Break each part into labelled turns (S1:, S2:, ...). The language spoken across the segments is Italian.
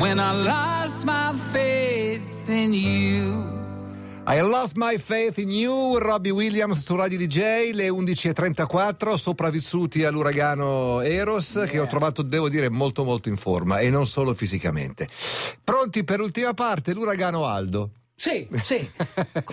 S1: when I lost my faith in you.
S2: I lost my faith in you, Robbie Williams su Radio DJ, le 11.34, sopravvissuti all'uragano Eros, yeah. che ho trovato, devo dire, molto molto in forma e non solo fisicamente. Pronti per l'ultima parte, l'uragano Aldo.
S3: Sì, sì.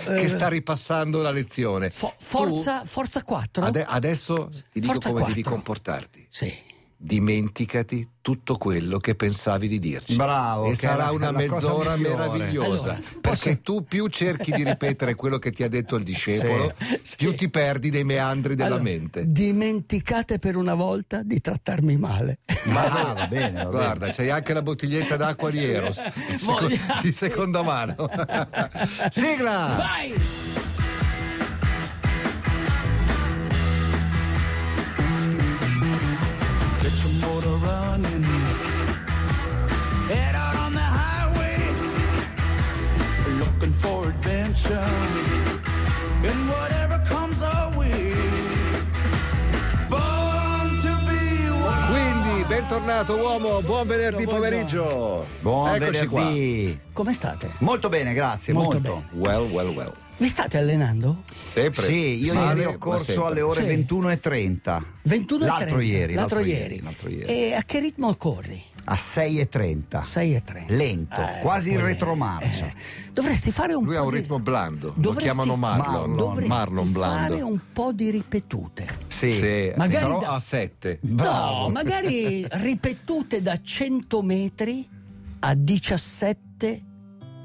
S2: che sta ripassando la lezione.
S3: Fo- forza,
S2: tu,
S3: forza 4.
S2: Ade- adesso ti dico forza come 4. devi comportarti.
S3: Sì
S2: dimenticati tutto quello che pensavi di dirci.
S4: Bravo.
S2: E sarà una mezz'ora meravigliosa.
S3: Allora,
S2: perché
S3: posso...
S2: tu più cerchi di ripetere quello che ti ha detto il discepolo, sì, più sì. ti perdi nei meandri della
S3: allora,
S2: mente.
S3: Dimenticate per una volta di trattarmi male.
S4: Ma va bene, va
S2: Guarda,
S4: bene.
S2: c'hai anche la bottiglietta d'acqua di Eros di, seco- di seconda mano. Sigla!
S3: Vai!
S2: Bentornato uomo, buon venerdì pomeriggio.
S4: Buon
S2: Eccoci
S4: venerdì.
S3: Come state?
S4: Molto bene, grazie.
S3: Molto
S4: Molto,
S3: bene.
S2: Well, well, well.
S3: Vi state allenando?
S2: Sempre.
S4: Sì, io ieri ho corso alle ore
S3: Sì.
S4: 21.30.
S3: 21 e
S4: L'altro
S3: 30.
S4: ieri,
S3: L'altro,
S4: l'altro
S3: ieri.
S4: ieri, l'altro ieri.
S3: E a che ritmo corri?
S4: A 6.30.
S3: 6 e 3.
S4: Lento, quasi in retromarcia.
S3: dovresti fare un
S2: Lui
S3: po'
S2: ha un
S3: di...
S2: ritmo blando, lo
S3: Dovresti-
S2: chiamano Marlon.
S4: Marlon.
S3: Dovresti
S2: Marlon blando.
S3: fare un po' di ripetute.
S4: Sì.
S2: Sì,
S3: Magari
S2: però
S3: da-
S2: a 7.
S4: Bravo.
S3: No, magari ripetute da 100 metri a 17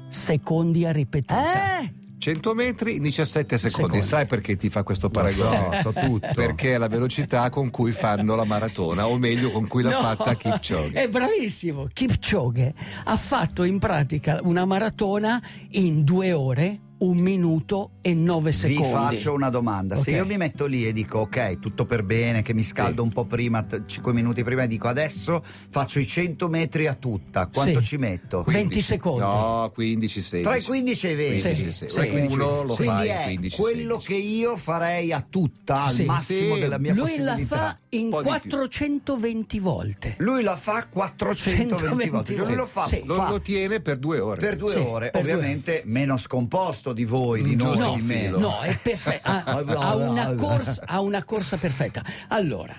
S3: secondi a ripetuta.
S4: Eh?
S2: 100 metri in 17 secondi.
S3: Secondi.
S2: Sai perché ti fa questo
S4: Lo so,
S2: paragone?
S4: so tutto.
S2: Perché è la velocità con cui fanno la maratona, o meglio con cui l'ha
S3: No,
S2: fatta Kipchoge.
S3: È bravissimo. Kipchoge ha fatto in pratica una maratona in due ore, un minuto e nove
S4: Vi
S3: secondi.
S4: faccio una domanda. Se
S3: Ok.
S4: io mi metto lì e dico ok, tutto per bene, che mi scaldo
S2: Sì.
S4: un po' prima, 5 minuti prima, e dico adesso faccio i 100 metri a tutta, quanto
S3: Sì.
S4: ci metto?
S3: 20 secondi.
S2: No, 15, 16.
S4: Tra i 15 e i 20.
S2: 15,
S3: Sì,
S2: sì.
S3: sì.
S2: Uno lo
S4: Quindi
S2: fa in 15,
S4: quello
S2: 16.
S4: che io farei a tutta, al
S3: Sì.
S4: massimo
S2: Sì.
S4: della mia
S3: Lui la
S4: possibilità.
S3: fa in
S2: Un po' di più.
S3: 420 volte.
S4: Lui la fa 420 volte, cioè lui lo fa,
S3: Sì.
S2: Lo,
S4: fa
S2: lo tiene per due ore.
S4: per due
S3: Sì,
S4: ore,
S3: per due
S4: ovviamente meno scomposto di voi, di noi,
S2: giusto
S4: di me.
S3: No, è perfetto. Ha, ha una corsa, ha una corsa perfetta. Allora,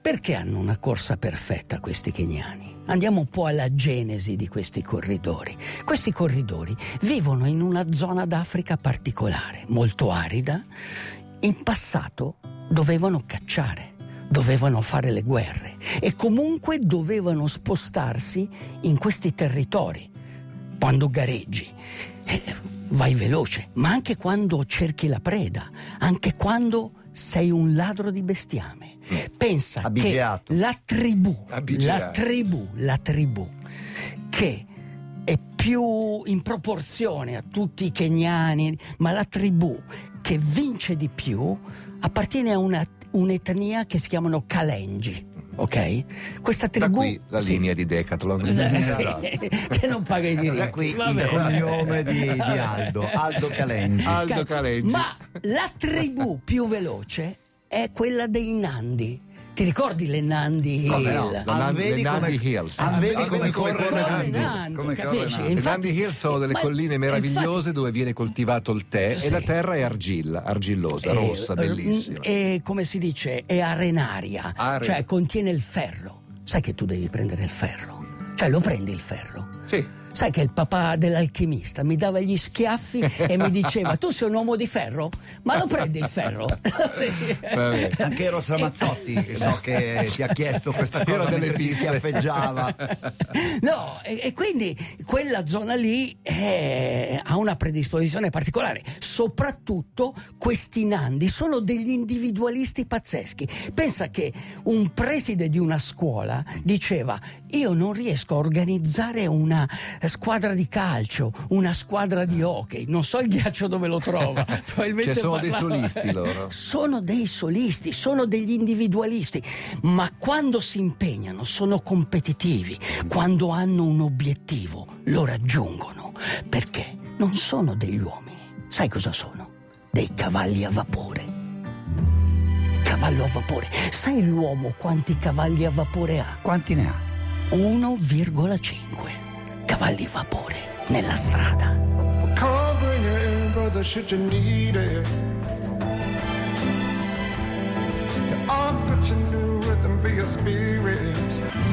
S3: perché hanno una corsa perfetta questi keniani? Andiamo un po' alla genesi di questi corridori. Questi corridori vivono in una zona d'Africa particolare, molto arida. In passato dovevano cacciare, dovevano fare le guerre e comunque dovevano spostarsi in questi territori quando gareggi. Vai veloce, ma anche quando cerchi la preda, anche quando sei un ladro di bestiame. Pensa
S4: Abigeato.
S3: che la tribù,
S2: Abigeato.
S3: la tribù, la tribù che è più in proporzione a tutti i keniani, ma la tribù che vince di più appartiene a una- un'etnia che si chiamano Kalenji. Ok? Questa
S2: Da
S3: tribù.
S2: qui la
S3: sì.
S2: linea di Decathlon.
S3: Eh, sì,
S4: Esatto.
S3: che non paga i diritti.
S4: Da qui
S3: Vabbè.
S4: il cognome di, di Aldo, Aldo Calengi.
S2: Aldo
S3: Ca-
S2: Calengi.
S3: Ma la tribù più veloce è quella dei Nandi. Ti ricordi le Nandi
S4: Come no?
S3: Hill?
S2: La
S4: Ah,
S2: Nan-
S4: vedi
S2: le
S4: come-
S2: Nandi Hills.
S4: ah, vedi
S2: Ah,
S4: come
S2: vedi
S4: corre
S2: corre
S4: Nandi.
S3: Nandi,
S4: Come
S3: capisci?
S4: Nandi.
S2: Le
S3: Infatti-
S2: Nandi Hills sono delle
S3: ma-
S2: colline meravigliose
S3: infatti-
S2: dove viene coltivato il tè
S3: Sì.
S2: e la terra è argilla, argillosa,
S3: Eh,
S2: rossa,
S3: eh,
S2: bellissima.
S3: E come si dice, è arenaria,
S2: Are-
S3: cioè contiene il ferro. Sai che tu devi prendere il ferro? Cioè lo prendi il ferro.
S2: Sì.
S3: Sai che il papà dell'alchimista mi dava gli schiaffi e mi diceva: Tu sei un uomo di ferro, ma lo prendi il ferro.
S2: Vabbè.
S4: Anche Eros Ramazzotti, che so che ti ha chiesto questa cosa
S2: delle
S4: mentre ti
S2: piste.
S4: schiaffeggiava.
S3: No, e, e quindi quella zona lì eh, ha una predisposizione particolare. Soprattutto questi nandi sono degli individualisti pazzeschi. Pensa che un preside di una scuola diceva: Io non riesco a organizzare una squadra di calcio, una squadra di hockey. Non so il ghiaccio dove lo trova. probabilmente
S2: Cioè, sono dei
S3: parlava-
S2: solisti loro.
S3: sono dei solisti, sono degli individualisti, ma quando si impegnano sono competitivi, quando hanno un obiettivo lo raggiungono, perché non sono degli uomini. Sai cosa sono? Dei cavalli a vapore. Cavallo a vapore. Sai l'uomo quanti cavalli a vapore ha?
S4: Quanti ne ha?
S3: 1,5. Cavalli vapore nella strada.
S1: I'll put your new rhythm for your spirit.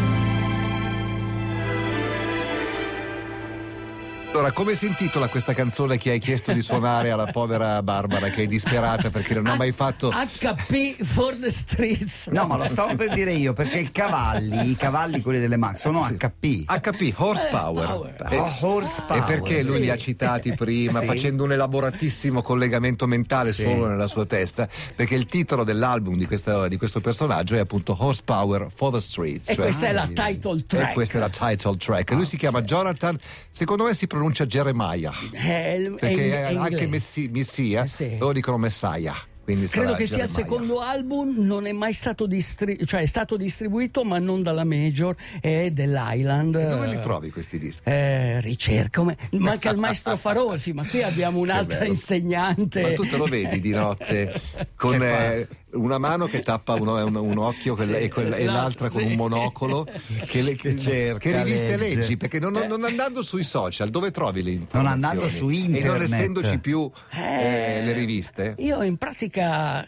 S2: Allora, come si intitola questa canzone che hai chiesto di suonare alla povera Barbara che è disperata perché non ha mai fatto
S3: HP for the streets.
S4: No, ma lo stavo per dire io, perché i cavalli, i cavalli quelli delle Max, sono
S2: Sì.
S4: HP.
S2: HP, horsepower.
S3: Power.
S2: E-
S4: Oh, horsepower.
S2: E perché lui
S3: Sì.
S2: li ha citati prima,
S4: Sì.
S2: facendo un elaboratissimo collegamento mentale
S4: Sì.
S2: solo nella sua testa? Perché il titolo dell'album di, questa- di questo personaggio è appunto Horsepower for the Streets.
S3: E
S2: cioè-
S3: questa è la title track.
S2: e questa è la title track. Lui si chiama Jonathan, secondo me si pronuncia Jeremiah.
S3: È, il- è
S2: Perché
S3: in- è
S2: anche. Messi- Messia
S3: Eh sì.
S2: loro dicono Messiah. Quindi
S3: Credo che sia il secondo album, non è mai stato distribuito, cioè è stato distribuito ma non dalla Major, è dell'Island.
S2: E dove li trovi questi dischi?
S3: Eh, ricerca, come- manca il maestro Farolfi, ma qui abbiamo un'altra insegnante.
S2: Ma tu te lo vedi di notte con eh, una mano che tappa uno- un, un occhio quella- e, quella- e l'altra con
S3: sì.
S2: un monocolo che, le-
S4: Che cerca,
S2: che riviste
S4: legge.
S2: leggi perché non, non andando sui social dove trovi le informazioni
S4: andando su
S2: e non
S4: internet.
S2: essendoci più eh,
S3: Eh,
S2: le riviste
S3: Io in pratica,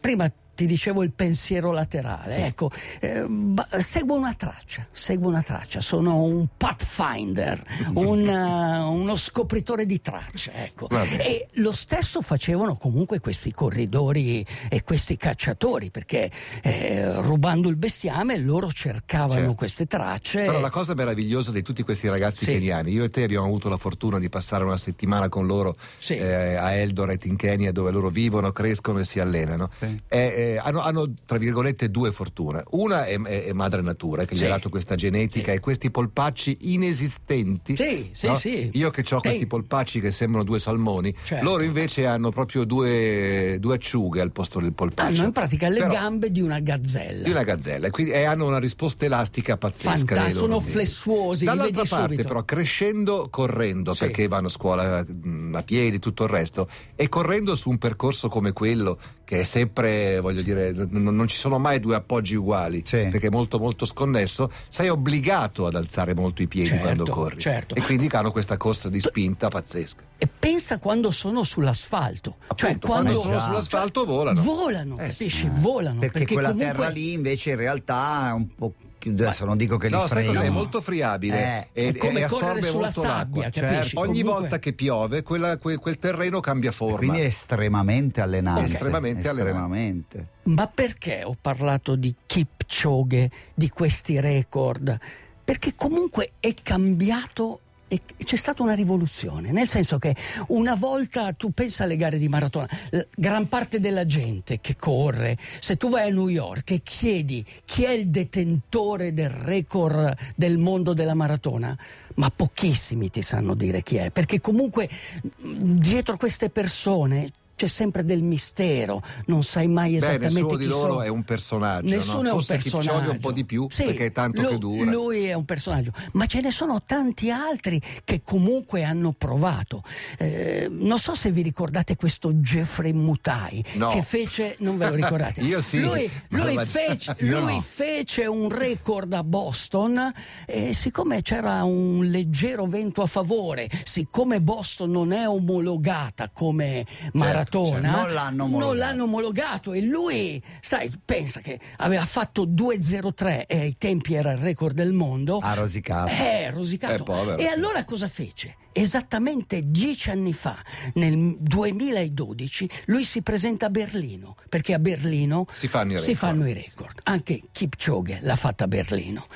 S3: prima ti dicevo il pensiero laterale, ecco, eh, ba- seguo una traccia, seguo una traccia, sono un pathfinder, un, eh, uno scopritore di tracce, ecco. E lo stesso facevano comunque questi corridori e questi cacciatori, perché eh, rubando il bestiame loro cercavano
S2: Certo.
S3: queste tracce.
S2: Però la cosa meravigliosa di tutti questi ragazzi
S3: Sì.
S2: keniani, io e te abbiamo avuto la fortuna di passare una settimana con loro
S3: Sì.
S2: eh, a Eldoret in Kenya dove loro vivono, crescono e si allenano.
S4: Sì.
S2: E, eh, hanno, hanno, tra virgolette due fortune. Una è, è- è madre natura che gli
S3: Sì.
S2: ha dato questa genetica e questi polpacci inesistenti.
S3: Sì, sì,
S2: no?
S3: sì.
S2: Io che ho questi
S3: Sì.
S2: polpacci che sembrano due salmoni,
S3: Certo.
S2: loro invece hanno proprio due, due acciughe al posto del polpaccio.
S3: Hanno in pratica le
S2: Però-
S3: gambe di una gazzella.
S2: di una gazzella e, quindi, hanno una risposta elastica pazzesca.
S3: Fanta- sono
S2: piedi.
S3: flessuosi,
S2: Dall'altra parte,
S3: subito.
S2: però, crescendo, correndo,
S3: Sì.
S2: perché vanno a scuola mh, a piedi, tutto il resto, e correndo su un percorso come quello, che è sempre, voglio dire, n- non ci sono mai due appoggi uguali,
S4: Sì.
S2: perché è molto, molto sconnesso, sei obbligato ad alzare molto i piedi
S3: Certo,
S2: quando corri.
S3: certo.
S2: E quindi hanno questa corsa di spinta pazzesca.
S3: E pensa quando sono sull'asfalto. cioè
S2: Appunto,
S3: quando,
S2: quando sono sull'asfalto volano.
S3: Volano,
S2: Eh, sì.
S3: capisci? Volano.
S4: Perché, quella
S3: comunque-
S4: terra lì invece in realtà è un po' adesso non dico che li
S2: No, sai
S4: frega.
S2: È molto friabile
S4: Eh,
S2: e,
S3: è come
S2: e assorbe
S3: sulla
S2: molto
S3: sabbia,
S2: l'acqua.
S3: capisci?
S2: Certo. Ogni
S3: Comunque-
S2: volta che piove, quella- quel, quel terreno cambia forma.
S4: Quindi è estremamente allenante.
S2: Estremamente
S4: estremamente.
S3: Ma perché ho parlato di Kipchoge, di questi record? Perché comunque è cambiato e c'è stata una rivoluzione, nel senso che una volta tu pensa alle gare di maratona, gran parte della gente che corre, se tu vai a New York e chiedi chi è il detentore del record del mondo della maratona, ma pochissimi ti sanno dire chi è, perché comunque dietro queste persone c'è sempre del mistero, non sai mai
S2: Beh,
S3: esattamente
S2: nessuno di loro
S3: sono.
S2: è un personaggio.
S3: Nessuno
S2: no?
S3: è un
S2: Forse
S3: personaggio.
S2: un po' di più,
S3: Sì,
S2: perché è tanto
S3: lu-
S2: che dura.
S3: Lui è un personaggio, ma ce ne sono tanti altri che comunque hanno provato. Eh, non so se vi ricordate questo Jeffrey Mutai
S2: No.
S3: che fece, non ve lo ricordate?
S2: Io sì,
S3: Lui,
S2: ma
S3: lui
S2: la-
S3: fece,
S2: io
S3: lui
S2: no.
S3: fece un record a Boston e siccome c'era un leggero vento a favore, siccome Boston non è omologata come maratona,
S4: certo. Non l'hanno omologato.
S3: non l'hanno omologato e lui, sai, pensa che aveva fatto 2.03 e ai tempi era il record del mondo.
S4: Ha rosicato.
S3: Eh, rosicato.
S2: Eh, povero.
S3: E allora cosa fece? Esattamente dieci anni fa, nel 2012, lui si presenta a Berlino, perché a Berlino
S2: Si fanno i
S3: si
S2: record.
S3: fanno i record. Anche Kipchoge l'ha fatta a Berlino.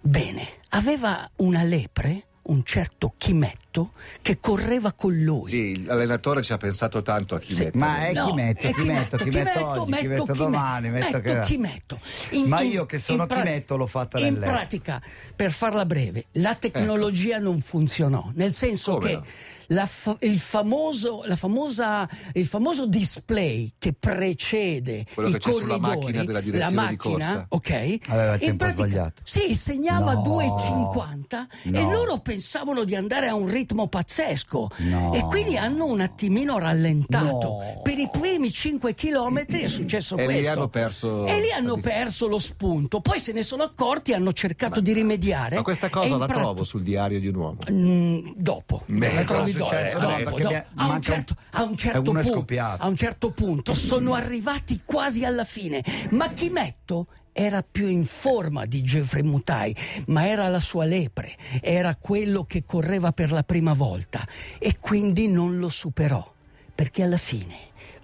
S3: Bene, aveva una lepre, un certo Chimetto, che correva con lui.
S2: Sì, l'allenatore ci ha pensato tanto a chi
S3: Sì.
S4: Ma è
S3: No,
S4: chi metto,
S3: è
S4: chi metto, chi metto oggi, chi metto domani, metto che-
S3: chi metto.
S4: Ma io che sono
S3: in
S4: chi metto l'ho fatta
S3: In
S4: nel letto.
S3: pratica, per farla breve, la tecnologia non funzionò, nel senso
S2: Come
S3: che
S2: no?
S3: La fa- il, famoso, la famosa, il famoso display che precede
S2: Quello
S3: i
S2: che c'è sulla
S3: corridori,
S2: macchina della
S3: la
S2: direzione di
S3: macchina,
S2: corsa.
S3: ok?
S4: Aveva il
S3: in
S4: tempo sbagliato.
S3: Sì, segnava
S4: No.
S3: 2,50 e
S4: No.
S3: loro pensavano di andare a un ritmo pazzesco
S4: No.
S3: e quindi hanno un attimino rallentato.
S4: No.
S3: Per i primi 5 chilometri è successo
S2: E lì
S3: questo.
S2: hanno perso-
S3: E lì hanno perso lo spunto. Poi se ne sono accorti, hanno cercato di rimediare.
S2: Ma questa
S3: e
S2: cosa la
S3: pratica-
S2: trovo sul diario di un uomo.
S3: Mm, dopo,
S2: Beh,
S3: la trovi
S4: successo? No,
S3: dopo,
S4: perché
S3: dopo.
S4: mi-
S3: A, un certo, a un certo punto, a un certo punto sono arrivati quasi alla fine. Ma Chimetto era più in forma di Geoffrey Mutai, ma era la sua lepre, era quello che correva per la prima volta e quindi non lo superò, perché alla fine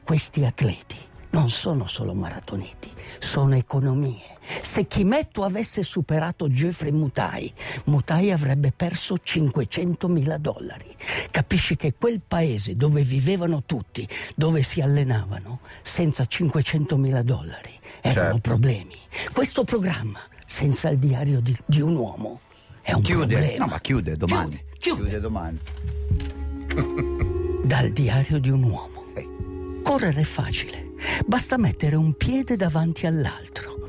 S3: questi atleti non sono solo maratoneti, sono economie. Se Chimetto avesse superato Geoffrey Mutai, Mutai avrebbe perso 500 mila dollari. Capisci che quel paese dove vivevano tutti, dove si allenavano, senza 500 mila dollari erano
S2: Certo.
S3: problemi. Questo programma, senza il diario di, di un uomo, è un
S4: Chiude.
S3: problema.
S4: No, ma chiude domani.
S3: Chiude, chiude.
S4: domani.
S3: Dal diario di un uomo.
S2: Sì.
S3: Correre è facile, basta mettere un piede davanti all'altro.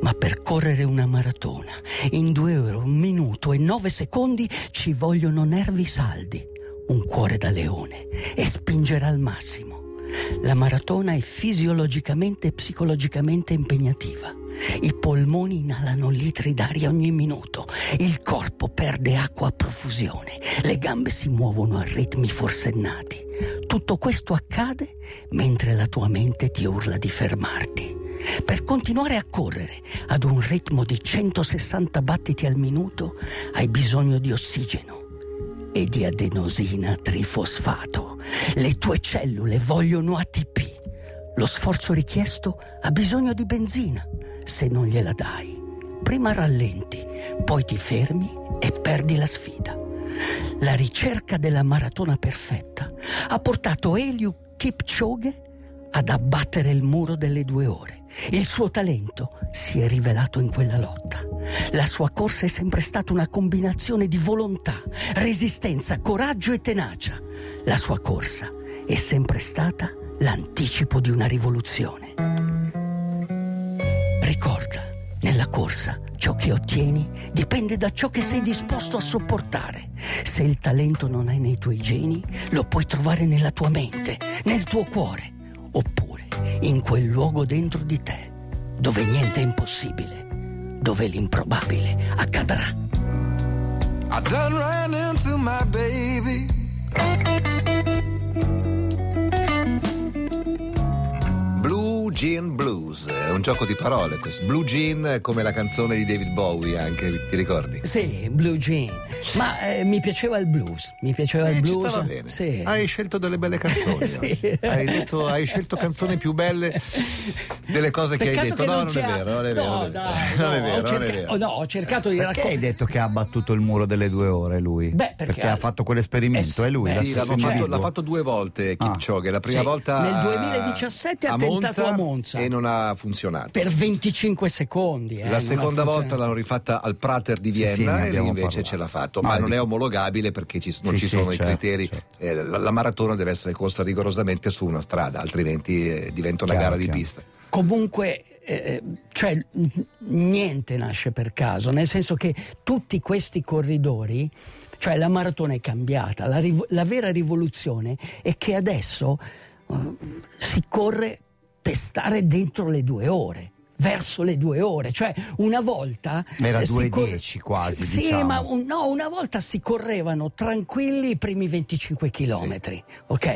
S3: Ma per correre una maratona in due ore, un minuto e nove secondi ci vogliono nervi saldi, un cuore da leone e spingere al massimo. La maratona è fisiologicamente e psicologicamente impegnativa. I polmoni inalano litri d'aria ogni minuto, il corpo perde acqua a profusione, le gambe si muovono a ritmi forsennati. Tutto questo accade mentre la tua mente ti urla di fermarti. Per continuare a correre ad un ritmo di 160 battiti al minuto hai bisogno di ossigeno e di adenosina trifosfato. Le tue cellule vogliono ATP. Lo sforzo richiesto ha bisogno di benzina. Se non gliela dai, prima rallenti, poi ti fermi e perdi la sfida. La ricerca della maratona perfetta ha portato Eliu Kipchoge ad abbattere il muro delle due ore. Il suo talento si è rivelato in quella lotta. La sua corsa è sempre stata una combinazione di volontà, resistenza, coraggio e tenacia. La sua corsa è sempre stata l'anticipo di una rivoluzione. Ricorda, nella corsa ciò che ottieni dipende da ciò che sei disposto a sopportare. Se il talento non è nei tuoi geni, lo puoi trovare nella tua mente, nel tuo cuore, oppure in quel luogo dentro di te, dove niente è impossibile, dove l'improbabile accadrà.
S1: I done ran into my baby.
S2: Jean Blues, è un gioco di parole questo. Blue Jean come la canzone di David Bowie anche, ti ricordi?
S3: Sì, Blue Jean. Ma eh, mi piaceva il blues. Mi piaceva il
S2: Eh, ci
S3: blues.
S2: stava bene.
S3: Sì.
S2: Hai scelto delle belle canzoni.
S3: Sì.
S2: Hai, detto- hai scelto canzoni più belle delle cose che hai
S3: Peccato
S2: detto.
S3: che
S2: no,
S3: non
S2: non,
S3: c'è-
S2: è vero, non è vero.
S3: No,
S2: non è vero. Non vero, non vero.
S3: oh, no, ho cercato di
S4: Perché hai
S3: raccontare.
S4: detto che ha battuto il muro delle due ore lui?
S3: Beh, perché
S4: ha
S3: ha-
S4: fatto quell'esperimento,
S3: Eh,
S4: è lui.
S3: beh,
S4: l'ha
S2: Sì, fatto,
S4: individuo.
S2: l'ha fatto due volte Kipchoge. La prima
S3: Sì,
S2: volta
S3: nel
S2: a-
S3: 2017 ha tentato a Monza.
S2: E non ha funzionato.
S3: Per 25 secondi. eh,
S2: La seconda volta l'hanno rifatta al Prater di
S4: Sì, sì,
S2: Vienna
S4: ne
S2: e invece
S4: parlato.
S2: ce l'ha fatto,
S4: Ah,
S2: ma non
S4: di-
S2: è omologabile perché ci- non
S4: Sì,
S2: ci
S4: sì,
S2: sono
S4: certo,
S2: i criteri.
S4: certo.
S2: Eh, la, la maratona deve essere corsa rigorosamente su una strada, altrimenti eh, diventa una
S4: Chiaro,
S2: gara di
S4: chiaro.
S2: pista.
S3: Comunque, eh, cioè, n- niente nasce per caso, nel senso che tutti questi corridori, cioè la maratona è cambiata, la, rivo- la vera rivoluzione è che adesso eh, si corre per stare dentro le due ore. Verso le due ore, cioè una volta
S4: Era
S3: eh, si
S4: 2:10 quasi,
S3: Sì,
S4: diciamo.
S3: ma un- no, una volta si correvano tranquilli i primi 25 chilometri, ok?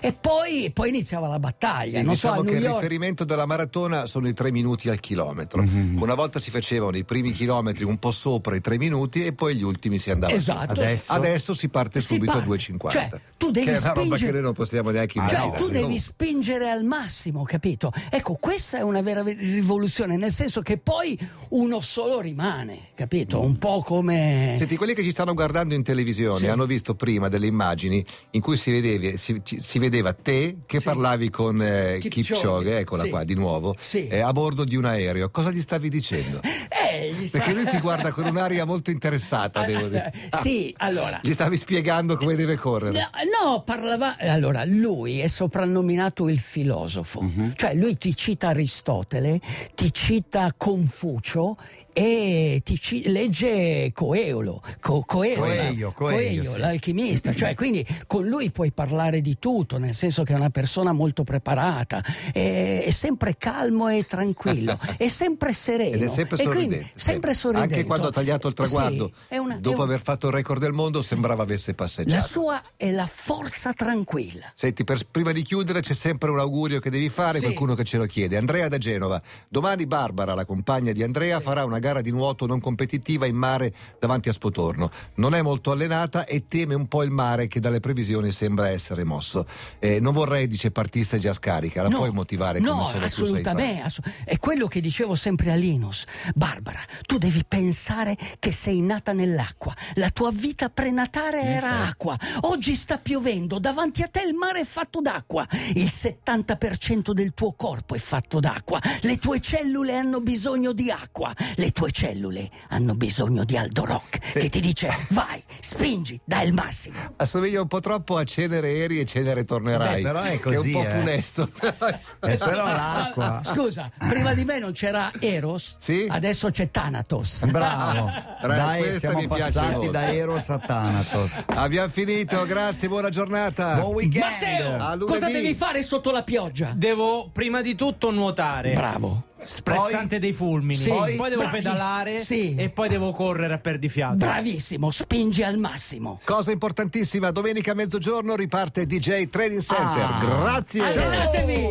S3: E poi, poi iniziava la battaglia.
S2: Sì,
S3: non so,
S2: diciamo
S3: New
S2: che il
S3: York.
S2: riferimento della maratona sono i tre minuti al chilometro.
S4: Mm-hmm.
S2: Una volta si facevano i primi chilometri un po' sopra i tre minuti e poi gli ultimi si andava su.
S3: Esatto.
S4: Adesso-
S2: Adesso si parte
S3: Si
S2: subito
S3: parte.
S2: a 2,50.
S3: Cioè, tu devi
S2: che è una roba
S3: spingere-
S2: che noi non possiamo neanche
S3: Cioè,
S2: immaginare.
S3: tu devi spingere al massimo, capito? Ecco, questa è una vera rivoluzione, nel senso che poi uno solo rimane, capito? Un po' come.
S2: Senti, quelli che ci stanno guardando in televisione
S3: Sì.
S2: hanno visto prima delle immagini in cui si, vedevi- si- si vedeva te che
S3: Sì.
S2: parlavi con eh,
S3: Kipchoge.
S2: Kipchoge, eccola
S3: Sì.
S2: qua di nuovo, eh, a bordo di un aereo. Cosa gli stavi dicendo?
S3: Eh, gli sta-
S2: Perché lui ti guarda con un'aria molto interessata, devo dire. Ah,
S3: Sì, allora.
S2: Gli stavi spiegando come deve correre.
S3: No, no, parlava. Allora, lui è soprannominato il filosofo,
S2: Mhm.
S3: cioè lui ti cita Aristotele, ti cita Confucio e ti ci- legge Coeolo, Co- Coelho,
S4: Coelho, Coelho,
S3: Coelho,
S4: sì.
S3: l'alchimista, cioè quindi con lui puoi parlare di tutto, nel senso che è una persona molto preparata, è, è sempre calmo e tranquillo, è sempre sereno.
S2: Ed è sempre sorridente.
S3: sempre sorridente.
S2: Anche quando ha tagliato il traguardo,
S3: Sì, una-
S2: dopo
S3: un-
S2: aver fatto il record del mondo, sembrava avesse
S3: La
S2: passeggiato.
S3: sua è la forza tranquilla.
S2: Senti, per- prima di chiudere c'è sempre un augurio che devi fare,
S3: Sì.
S2: qualcuno che ce lo chiede. Andrea da Genova. Domani Barbara, la compagna di Andrea, farà una gara di nuoto non competitiva in mare davanti a Spotorno. Non è molto allenata e teme un po' il mare che dalle previsioni sembra essere mosso. Eh, non vorrei, dice, partisse già scarica. La puoi motivare come
S3: no,
S2: solo tu sai
S3: assolutamente.
S2: fare.
S3: assu- è quello che dicevo sempre a Linus. Barbara, tu devi pensare che sei nata nell'acqua. La tua vita prenatale era acqua. Oggi sta piovendo. Davanti a te il mare è fatto d'acqua. Il 70% del tuo corpo è fatto d'acqua. Le tue cellule hanno bisogno di acqua. Le tue cellule hanno bisogno di Aldo Rock
S2: Sì.
S3: che ti dice vai, spingi, dai il massimo.
S2: Assomiglia un po' troppo a Cenere eri e Cenere tornerai.
S4: Beh, però è
S2: Che è un
S4: così,
S2: po'
S4: eh.
S2: funesto.
S4: Eh, però l'acqua.
S3: Scusa, prima di me non c'era Eros?
S2: Sì.
S3: Adesso c'è Thanatos.
S4: Bravo. Dai, siamo
S2: mi piace
S4: passati da Eros a Thanatos.
S2: Abbiamo finito, grazie, buona giornata.
S4: Buon weekend.
S3: Matteo, cosa devi fare sotto la pioggia?
S5: Devo prima di tutto nuotare.
S3: Bravo.
S5: Sprezzante dei fulmini.
S3: Sì,
S5: poi, devo
S3: bravissimo.
S5: pedalare
S3: Sì.
S5: e poi devo correre a perdifiato.
S3: Bravissimo, spingi al massimo.
S2: Cosa importantissima, domenica a mezzogiorno riparte DJ Training Center.
S4: Ah.
S2: Grazie.
S3: Allenatevi!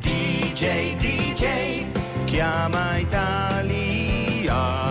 S1: DJ, DJ, chiama Italia.